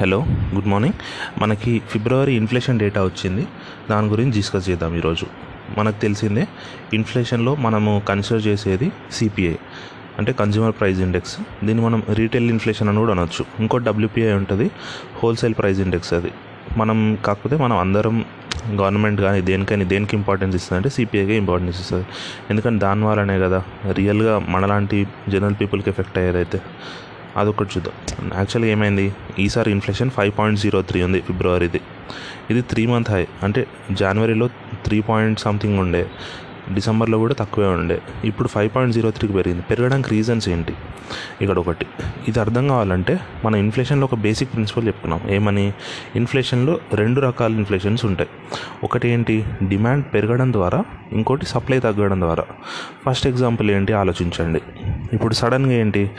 Hello good morning. మనకి ఫిబ్రవరి inflation data వచ్చింది. దాని గురించి డిస్కస్ చేద్దాం ఈరోజు. మనకు తెలిసిందే ఇన్ఫ్లేషన్లో మనము కన్సిడర్ చేసేది సిపిఐ అంటే కన్జ్యూమర్ ప్రైస్ ఇండెక్స్ దీన్ని మనం రీటైల్ ఇన్ఫ్లేషన్ అని కూడా అనొచ్చు. ఇంకో డబ్ల్యూపీఐ ఉంటుంది హోల్సేల్ ప్రైస్ ఇండెక్స్ అది. మనం కాకపోతే మనం అందరం గవర్నమెంట్ కానీ దేనికైనా దేనికి ఇంపార్టెన్స్ ఇస్తుంది అంటే సిపిఐకి ఇంపార్టెన్స్ ఇస్తుంది. ఎందుకంటే దాని వల్లనే కదా రియల్గా మనలాంటి జనరల్ పీపుల్కి ఎఫెక్ట్ అయ్యేదైతే. అదొకటి చూద్దాం. యాక్చువల్గా ఏమైంది? ఈసారి inflation five point zero three ఉంది ఫిబ్రవరిది. ఇది త్రీ మంత్ హై అంటే జనవరిలో త్రీ పాయింట్ సంథింగ్ ఉండే. డిసెంబర్లో కూడా తక్కువే ఉండే. ఇప్పుడు ఫైవ్ పాయింట్ జీరో త్రీకి పెరిగింది. పెరగడానికి రీజన్స్ ఏంటి? ఇక్కడ ఒకటి. ఇది అర్థం కావాలంటే మన ఇన్ఫ్లేషన్లో ఒక బేసిక్ ప్రిన్సిపల్ చెప్పుకున్నాం. ఏమని? ఇన్ఫ్లేషన్లో రెండు రకాల ఇన్ఫ్లేషన్స్ ఉంటాయి. ఒకటి ఏంటి? డిమాండ్ పెరగడం ద్వారా ఇంకోటి సప్లై తగ్గడం ద్వారా. ఫస్ట్ ఎగ్జాంపుల్ ఏంటి? ఆలోచించండి. ఇప్పుడు సడన్గా ఏంటి?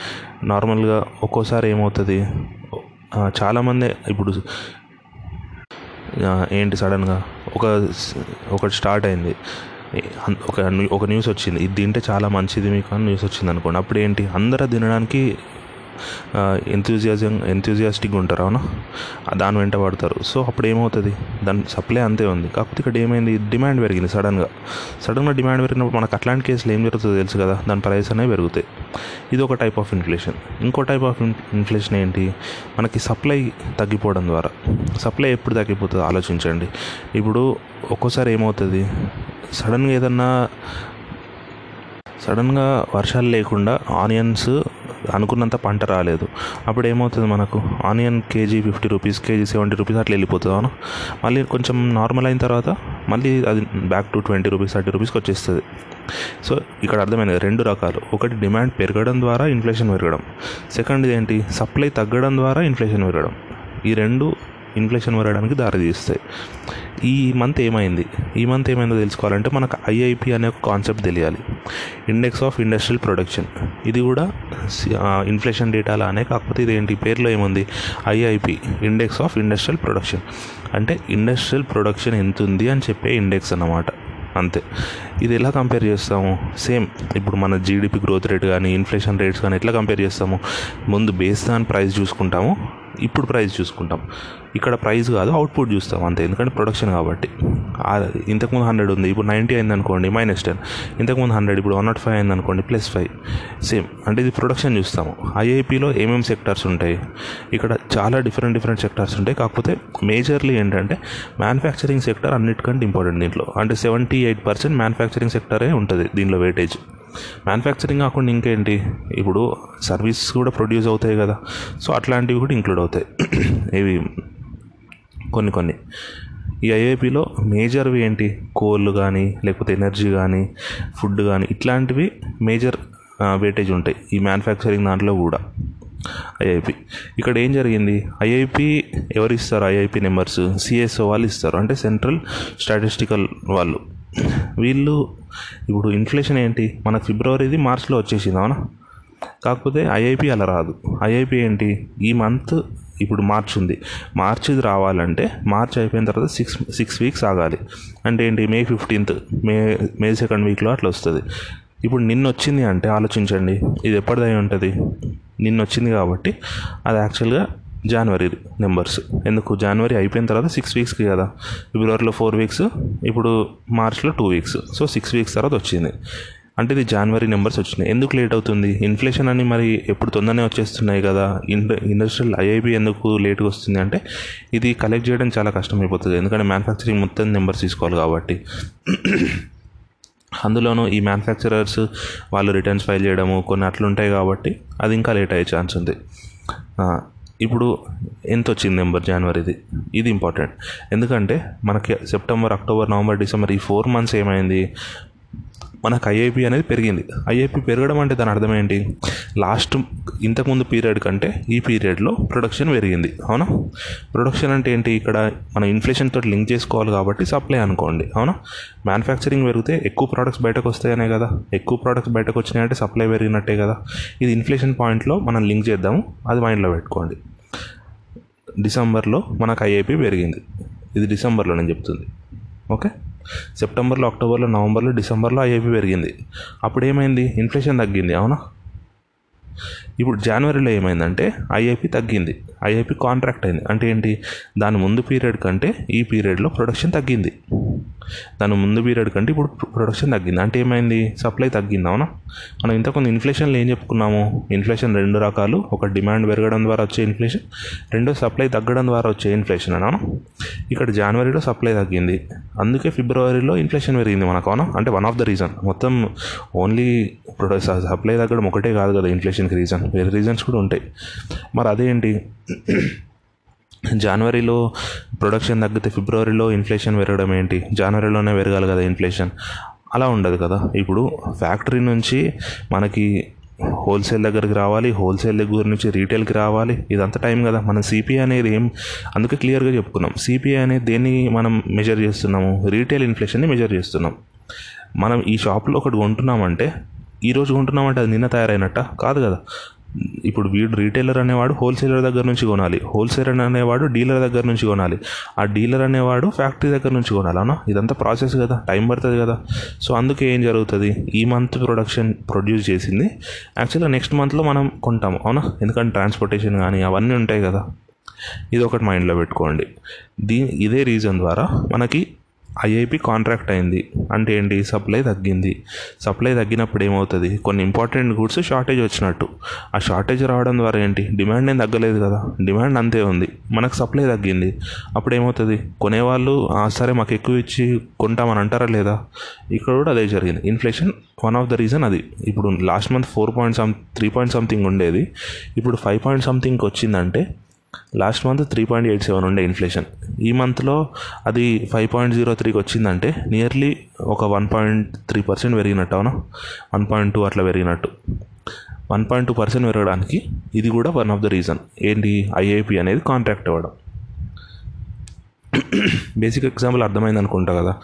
నార్మల్గా ఒక్కోసారి ఏమవుతుంది? చాలామంది ఇప్పుడు ఏంటి సడన్గా? ఒక ఒకటి స్టార్ట్ అయింది. ఒక ఒక న్యూస్ వచ్చింది. ఇది తింటే చాలా మంచిది మీకు అని న్యూస్ వచ్చింది అనుకోండి. అప్పుడు ఏంటి? అందరూ తినడానికి ఎంతూజియాజం ఎంతూజియాస్టిక్గా ఉంటారు అవునా? దాని వెంట పడతారు. సో అప్పుడు ఏమవుతుంది? దాని సప్లై అంతే ఉంది. కాకపోతే ఇక్కడ ఏమైంది? డిమాండ్ పెరిగింది సడన్గా సడన్గా డిమాండ్ పెరిగినప్పుడు మనకు అట్లాంటి కేసులు ఏం జరుగుతుందో తెలుసు కదా? దాని ప్రైస్ అనేవి పెరుగుతాయి. ఇది ఒక టైప్ ఆఫ్ ఇన్ఫ్లేషన్ ఇంకో టైప్ ఆఫ్ ఇన్ఫ్లేషన్ ఏంటి? మనకి సప్లై తగ్గిపోవడం ద్వారా. సప్లై ఎప్పుడు తగ్గిపోతుందో ఆలోచించండి. ఇప్పుడు ఒక్కోసారి ఏమవుతుంది? సడన్గా ఏదన్నా సడన్గా వర్షాలు లేకుండా ఆనియన్స్ అనుకున్నంత పంట రాలేదు. అప్పుడు ఏమవుతుంది మనకు? Onion KG fifty rupees KG seventy rupees అట్లా వెళ్ళిపోతుంది అవును? మళ్ళీ కొంచెం నార్మల్ అయిన తర్వాత మళ్ళీ అది back to twenty rupees thirty రూపీస్కి వచ్చేస్తుంది. సో ఇక్కడ అర్థమైనది రెండు రకాలు. ఒకటి డిమాండ్ పెరగడం ద్వారా ఇన్ఫ్లేషన్ పెరగడం. సెకండ్ ఏంటి? సప్లై తగ్గడం ద్వారా ఇన్ఫ్లేషన్ పెరగడం. ఈ రెండు ఇన్ఫ్లేషన్ పెరగడానికి దారితీస్తాయి. ఈ మంత్ ఏమైంది? ఈ మంత్ ఏమైందో తెలుసుకోవాలంటే మనకు ఐఐపి అనే ఒక కాన్సెప్ట్ తెలియాలి. Index of industrial production. ఇది కూడా ఇన్ఫ్లేషన్ డేటా లానే కాకపోతే ఇది ఏంటి? ఏముంది? IIP index of industrial production. అంటే ఇండస్ట్రియల్ ప్రొడక్షన్ ఎంత ఉంది అని చెప్పే ఇండెక్స్ అన్నమాట. అంతే. ఇది ఎలా కంపేర్ చేస్తాము? సేమ్ ఇప్పుడు మన జీడిపి గ్రోత్ రేట్ కానీ ఇన్ఫ్లేషన్ రేట్స్ కానీ ఎట్లా కంపేర్ చేస్తాము? ముందు బేస్ దాని ప్రైస్ చూసుకుంటాము. ఇప్పుడు ప్రైస్ చూసుకుంటాం. ఇక్కడ ప్రైస్ కాదు అవుట్పుట్ చూస్తాం అంతే. ఎందుకంటే ప్రొడక్షన్ కాబట్టి. ఇంతకుముందు హండ్రెడ్ ఉంది ఇప్పుడు నైంటీ అయింది అనుకోండి మైనస్ టెన్ ఇంతకుముందు హండ్రెడ్ ఇప్పుడు వన్ నాట్ ఫైవ్ అయింది అనుకోండి ప్లస్ ఫైవ్ సేమ్ అంటే ఇది ప్రొడక్షన్ చూస్తాము. ఐఐపిలో ఏమేమి సెక్టార్స్ ఉంటాయి? ఇక్కడ చాలా డిఫరెంట్ డిఫరెంట్ సెక్టార్స్ ఉంటాయి. కాకపోతే మేజర్లీ ఏంటంటే మ్యానుఫ్యాక్చరింగ్ సెక్టర్ అన్నిటికంటే ఇంపార్టెంట్ దీంట్లో. అంటే సెవెంటీ ఎయిట్ పర్సెంట్ మ్యానుఫ్యాక్చరింగ్ సెక్టరే ఉంటుంది దీనిలో వెయిటేజ్ మ్యానుఫ్యాక్చరింగ్ కాకుండా ఇంకేంటి? ఇప్పుడు సర్వీస్ కూడా ప్రొడ్యూస్ అవుతాయి కదా. సో అట్లాంటివి కూడా ఇంక్లూడ్ అవుతాయి. ఇవి కొన్ని కొన్ని. ఈ ఐఐపిలో మేజర్వి ఏంటి? కోల్ కానీ లేకపోతే ఎనర్జీ కానీ ఫుడ్ కానీ ఇట్లాంటివి మేజర్ వెయిటేజ్ ఉంటాయి. ఈ మ్యానుఫ్యాక్చరింగ్ దాంట్లో కూడా. ఐఐపి ఇక్కడ ఏం జరిగింది? ఐఐపి ఎవరు ఇస్తారు ఐఐపి నెంబర్స్ సిఎస్ఓ వాళ్ళు ఇస్తారు. అంటే సెంట్రల్ స్టాటిస్టికల్ వాళ్ళు. వీళ్ళు ఇప్పుడు ఇన్ఫ్లేషన్ ఏంటి? మన ఫిబ్రవరిది మార్చ్లో వచ్చేసింది అవునా? కాకపోతే ఐఐపి అలా రాదు. ఐఐపి ఏంటి? ఈ మంత్ ఇప్పుడు మార్చ్ ఉంది. మార్చిది రావాలంటే మార్చ్ అయిపోయిన తర్వాత సిక్స్ సిక్స్ వీక్స్ ఆగాలి. అంటే ఏంటి? మే ఫిఫ్టీన్త్ మే మే సెకండ్ వీక్లో అట్లా వస్తుంది. ఇప్పుడు నిన్న వచ్చింది అంటే ఆలోచించండి. ఇది ఎప్పటిదై ఉంటుంది? నిన్న వచ్చింది కాబట్టి అది యాక్చువల్గా జనవరి నెంబర్స్ ఎందుకు? జనవరి అయిపోయిన తర్వాత సిక్స్ వీక్స్కి కదా. ఫిబ్రవరిలో ఫోర్ వీక్స్ ఇప్పుడు మార్చ్లో two weeks so six weeks తర్వాత వచ్చింది. అంటే ఇది జనవరి నెంబర్స్ వచ్చినాయి. ఎందుకు లేట్ అవుతుంది? ఇన్ఫ్లేషన్ అని మరి ఎప్పుడు తొందరనే వచ్చేస్తున్నాయి కదా. ఇండ ఇండస్ట్రియల్ ఐఐబి ఎందుకు లేట్గా వస్తుంది? అంటే ఇది కలెక్ట్ చేయడం చాలా కష్టమైపోతుంది. ఎందుకంటే మ్యానుఫ్యాక్చరింగ్ మొత్తం నెంబర్స్ తీసుకోవాలి కాబట్టి. అందులోనూ ఈ మ్యానుఫ్యాక్చరర్స్ వాళ్ళు రిటర్న్స్ ఫైల్ చేయడము కొన్ని అట్లుంటాయి కాబట్టి అది ఇంకా లేట్ అయ్యే ఛాన్స్ ఉంది. ఇప్పుడు ఎంత వచ్చింది నెంబర్ జనవరిది? ఇది ఇంపార్టెంట్. ఎందుకంటే మనకి సెప్టెంబర్ అక్టోబర్ నవంబర్ డిసెంబర్ ఈ ఫోర్ మంత్స్ ఏమైంది? మనకు ఐఐపి అనేది పెరిగింది. ఐఐపి పెరగడం అంటే దాని అర్థం ఏంటి? లాస్ట్ ఇంతకుముందు పీరియడ్ కంటే ఈ పీరియడ్లో ప్రొడక్షన్ పెరిగింది. అవునా? ప్రొడక్షన్ అంటే ఏంటి? ఇక్కడ మనం ఇన్ఫ్లేషన్ తోటి లింక్ చేసుకోవాలి కాబట్టి సప్లై అనుకోండి. అవునా? మ్యానుఫ్యాక్చరింగ్ పెరిగితే ఎక్కువ ప్రోడక్ట్స్ బయటకు వస్తాయనే కదా. ఎక్కువ ప్రోడక్ట్స్ బయటకు వచ్చినాయంటే సప్లై పెరిగినట్టే కదా. ఇది ఇన్ఫ్లేషన్ పాయింట్లో మనం లింక్ చేద్దాము. అది మైండ్లో పెట్టుకోండి. డిసెంబర్లో మనకు ఐఏపీ పెరిగింది. ఇది డిసెంబర్లో నేను చెప్తుంది. ఓకే? సెప్టెంబర్లో అక్టోబర్లో నవంబర్లో డిసెంబర్లో ఐఏపీ పెరిగింది. అప్పుడు ఏమైంది? ఇన్ఫ్లేషన్ తగ్గింది అవునా? ఇప్పుడు జనవరిలో ఏమైందంటే ఐఐపి తగ్గింది. ఐఐపి కాంట్రాక్ట్ అయింది. అంటే ఏంటి? దాని ముందు పీరియడ్ కంటే ఈ పీరియడ్లో ప్రొడక్షన్ తగ్గింది. దాని ముందు పీరియడ్ కంటే ఇప్పుడు ప్రొడక్షన్ తగ్గింది. అంటే ఏమైంది? సప్లై తగ్గింది అవునా? మనం ఇంతకుముందు ఇన్ఫ్లేషన్లో ఏం చెప్పుకున్నాము? ఇన్ఫ్లేషన్ రెండు రకాలు. ఒక డిమాండ్ పెరగడం ద్వారా వచ్చే ఇన్ఫ్లేషన్ రెండో సప్లై తగ్గడం ద్వారా వచ్చే ఇన్ఫ్లేషన్ అవునా? ఇక్కడ జనవరిలో సప్లై తగ్గింది. అందుకే ఫిబ్రవరిలో ఇన్ఫ్లేషన్ పెరిగింది మనకు అవునా? అంటే వన్ ఆఫ్ ద రీజన్ మొత్తం ఓన్లీ ప్రొడక్ట్ సప్లై తగ్గడం ఒకటే కాదు కదా ఇన్ఫ్లేషన్కి రీజన్ వేరే రీజన్స్ కూడా ఉంటాయి. మరి అదేంటి? జనవరిలో ప్రొడక్షన్ తగ్గితే ఫిబ్రవరిలో ఇన్ఫ్లేషన్ పెరగడం ఏంటి? జనవరిలోనే పెరగాలి కదా ఇన్ఫ్లేషన్ అలా ఉండదు కదా. ఇప్పుడు ఫ్యాక్టరీ నుంచి మనకి హోల్సేల్ దగ్గరికి రావాలి హోల్సేల్ దగ్గర నుంచి రీటైల్కి రావాలి. ఇదంతా టైం కదా. మనం సిపిఐ అనేది ఏం అందుకే క్లియర్గా చెప్పుకున్నాం. సిపిఐ అనేది దేన్ని మనం మెజర్ చేస్తున్నాము? రీటైల్ ఇన్ఫ్లేషన్ని మెజర్ చేస్తున్నాం. మనం ఈ షాప్లో ఒకటి కొంటున్నామంటే ఈరోజు కొంటున్నామంటే అది నిన్న తయారైనట్ట? కాదు కదా. ఇప్పుడు వీడు రీటైలర్ అనేవాడు హోల్సేలర్ దగ్గర నుంచి కొనాలి. హోల్సేలర్ అనేవాడు డీలర్ దగ్గర నుంచి కొనాలి. ఆ డీలర్ అనేవాడు ఫ్యాక్టరీ దగ్గర నుంచి కొనాలి. అవునా? ఇదంతా ప్రాసెస్ కదా. టైం పడుతుంది కదా. సో అందుకే ఏం జరుగుతుంది? ఈ మంత్ ప్రొడక్షన్ ప్రొడ్యూస్ చేసింది. యాక్చువల్గా నెక్స్ట్ మంత్లో మనం కొంటాము. అవునా? ఎందుకంటే ట్రాన్స్పోర్టేషన్ కానీ అవన్నీ ఉంటాయి కదా. ఇది ఒకటి మైండ్లో పెట్టుకోండి. దీ ఇదే రీజన్ ద్వారా మనకి ఐఐపి కాంట్రాక్ట్ అయింది. అంటే ఏంటి? సప్లై తగ్గింది. సప్లై తగ్గినప్పుడు ఏమవుతుంది? కొన్ని ఇంపార్టెంట్ గుడ్స్ షార్టేజ్ వచ్చినట్టు. ఆ షార్టేజ్ రావడం ద్వారా ఏంటి? డిమాండ్ ఏం తగ్గలేదు కదా. డిమాండ్ అంతే ఉంది. మనకు సప్లై తగ్గింది. అప్పుడు ఏమవుతుంది? కొనేవాళ్ళు సరే మాకు ఎక్కువ ఇచ్చి కొంటామని అంటారా లేదా? ఇక్కడ కూడా అదే జరిగింది. Inflation one of the reason అది. ఇప్పుడు last month four point some three point something ఉండేది. ఇప్పుడు ఫైవ్ పాయింట్ సంథింగ్కి వచ్చిందంటే last month three point eight seven ఉండే ఇన్ఫ్లేషన్ ఈ మంత్లో అది ఫైవ్ పాయింట్ జీరో త్రీకి వచ్చిందంటే నియర్లీ ఒక వన్ పాయింట్ త్రీ పర్సెంట్ పెరిగినట్టు అవునా? వన్ పాయింట్ టూ అట్లా పెరిగినట్టు. వన్ పాయింట్ టూ పర్సెంట్ పెరగడానికి ఇది కూడా వన్ ఆఫ్ ద రీజన్ ఏంటి? ఐఐపి అనేది కాంట్రాక్ట్ అవ్వడం. బేసిక్ ఎగ్జాంపుల్ అర్థమైంది అనుకుంటా కదా.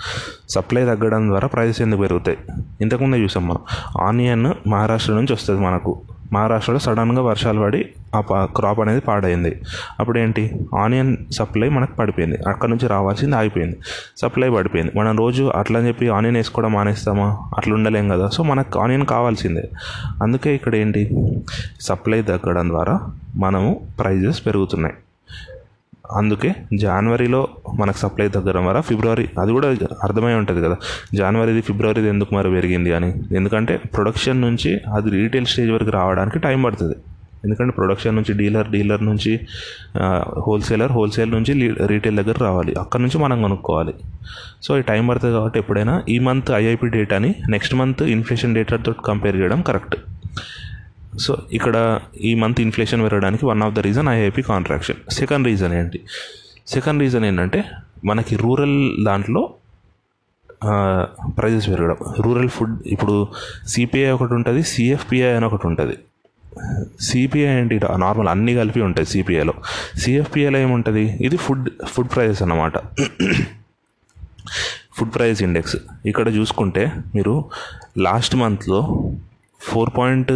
సప్లై తగ్గడం ద్వారా ప్రైసెస్ ఎందుకు పెరుగుతాయి? ఇంతకుముందే చూసాం మనం. ఆనియన్ మహారాష్ట్ర నుంచి వస్తుంది మనకు. మహారాష్ట్రలో సడన్గా వర్షాలు పడి ఆ క్రాప్ అనేది పాడైంది. అప్పుడు ఏంటి ఆనియన్ సప్లై మనకు పడిపోయింది. అక్కడ నుంచి రావాల్సింది ఆగిపోయింది. సప్లై పడిపోయింది. మనం రోజు అట్లా అని చెప్పి ఆనియన్ వేసుకోవడం మానేస్తామా? అట్లా ఉండలేం కదా. సో మనకు ఆనియన్ కావాల్సిందే. అందుకే ఇక్కడ ఏంటి సప్లై తగ్గడం ద్వారా మనము ప్రైజెస్ పెరుగుతున్నాయి. అందుకే జనవరిలో మనకు సప్లై తగ్గడం వల్ల ఫిబ్రవరి అది కూడా అర్థమై ఉంటుంది కదా. జనవరిది ఫిబ్రవరిది ఎందుకు మరి పెరిగింది అని. ఎందుకంటే ప్రొడక్షన్ నుంచి అది రీటైల్ స్టేజ్ వరకు రావడానికి టైం పడుతుంది. ఎందుకంటే ప్రొడక్షన్ నుంచి డీలర్ డీలర్ నుంచి హోల్సేలర్ హోల్సేల్ నుంచి రీటైల్ దగ్గర రావాలి. అక్కడ నుంచి మనం కొనుక్కోవాలి. సో ఈ టైం పడుతుంది కాబట్టి ఎప్పుడైనా ఈ మంత్ ఐఐపి డేటాని నెక్స్ట్ మంత్ ఇన్ఫ్లేషన్ డేటాతో కంపేర్ చేయడం కరెక్ట్ సో ఇక్కడ ఈ మంత్ ఇన్ఫ్లేషన్ పెరగడానికి one of the reason IIP contraction. Second reason ఏంటి? సెకండ్ రీజన్ ఏంటంటే మనకి రూరల్ దాంట్లో ప్రైజెస్ పెరగడం. రూరల్ ఫుడ్ ఇప్పుడు సిపిఐ ఒకటి ఉంటుంది సిఎఫ్పిఐ అని ఒకటి ఉంటుంది. సిపిఐ ఏంటి? నార్మల్ అన్నీ కలిపి ఉంటాయి సిపిఐలో. సిఎఫ్పిఐలో ఏముంటుంది? ఇది ఫుడ్ ఫుడ్ ప్రైజెస్ అన్నమాట. Food price index. ఇక్కడ చూసుకుంటే మీరు లాస్ట్ మంత్లో ఫోర్ పాయింట్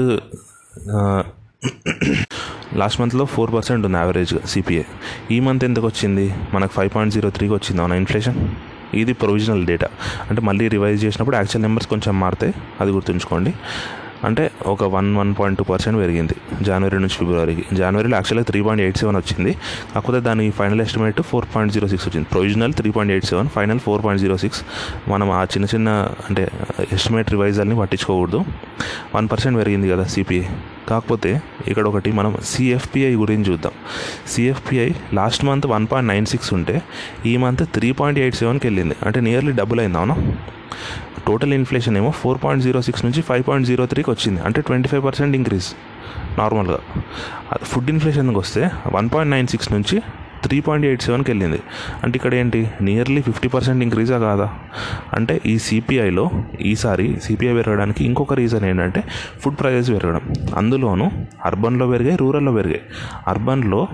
లాస్ట్ మంత్లో ఫోర్ పర్సెంట్ ఉంది యావరేజ్గా సిపిఐ ఈ మంత్ ఎందుకు వచ్చింది? మనకు ఫైవ్ పాయింట్ జీరో త్రీకి వచ్చింది అవునా ఇన్ఫ్లేషన్? ఇది ప్రొవిజనల్ డేటా. అంటే మళ్ళీ రివైజ్ చేసినప్పుడు యాక్చువల్ నెంబర్స్ కొంచెం మారుతాయి అది గుర్తుంచుకోండి. అంటే ఒక one one point two percent పెరిగింది జనవరి నుంచి ఫిబ్రవరికి జనవరిలో యాక్చువల్గా త్రీ పాయింట్ ఎయిట్ సెవెన్ వచ్చింది. కాకపోతే దాని final estimate four point zero six వచ్చింది. Provisional three point eight seven final four point zero six మనం ఆ చిన్న చిన్న అంటే ఎస్టిమేట్ రివైజల్ని పట్టించుకోకూడదు. వన్ పర్సెంట్ పెరిగింది కదా సిపిఐ కాకపోతే ఇక్కడ ఒకటి మనం సిఎఫ్పిఐ గురించి చూద్దాం. CFPI last month one point nine six ఉంటే ఈ మంత్ త్రీ పాయింట్ ఎయిట్ సెవెన్కి వెళ్ళింది. అంటే నియర్లీ డబుల్ అయింది అవునా? టోటల్ ఇన్ఫ్లేషన్ ఏమో ఫోర్ పాయింట్ జీరో సిక్స్ నుంచి ఫైవ్ పాయింట్ జీరో త్రీకి వచ్చింది. అంటే ట్వంటీ ఫైవ్ పర్సెంట్ ఇంక్రీజ్ నార్మల్గా ఫుడ్ ఇన్ఫ్లేషన్కి వస్తే వన్ పాయింట్ నైన్ సిక్స్ నుంచి త్రీ పాయింట్ ఎయిట్ సెవెన్కి వెళ్ళింది. అంటే ఇక్కడ ఏంటి? నియర్లీ ఫిఫ్టీ పర్సెంట్ ఇంక్రీజా కాదా? అంటే ఈ సిపిఐలో ఈసారి సిపిఐ పెరగడానికి ఇంకొక రీజన్ ఏంటంటే ఫుడ్ ప్రైజెస్ పెరగడం. అందులోనూ అర్బన్లో పెరిగాయి రూరల్లో పెరిగాయి. అర్బన్లో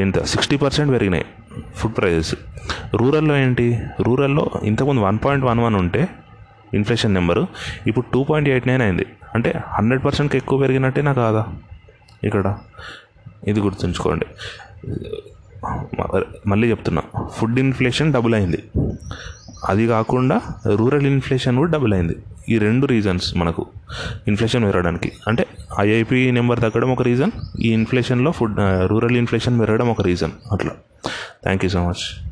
ఎంత సిక్స్టీ పర్సెంట్ పెరిగినాయి. ఫుడ్ ప్రైజెస్ రూరల్లో ఏంటి? రూరల్లో ఇంతకుముందు వన్ పాయింట్ వన్ వన్ ఉంటే ఇన్ఫ్లేషన్ నెంబరు ఇప్పుడు టూ పాయింట్ ఎయిట్ నైన్ అయింది. అంటే హండ్రెడ్ పర్సెంట్కి ఎక్కువ పెరిగినట్టేనా కాదా? ఇక్కడ ఇది గుర్తుంచుకోండి. మళ్ళీ చెప్తున్నా. ఫుడ్ ఇన్ఫ్లేషన్ డబుల్ అయింది. అది కాకుండా రూరల్ ఇన్ఫ్లేషన్ కూడా డబుల్ అయింది. ఈ రెండు రీజన్స్ మనకు ఇన్ఫ్లేషన్ పెరగడానికి. అంటే ఐఐపి నెంబర్ తగ్గడం ఒక రీజన్ ఈ ఇన్ఫ్లేషన్లో ఫుడ్ రూరల్ ఇన్ఫ్లేషన్ పెరగడం ఒక రీజన్ అట్లా. Thank you so much.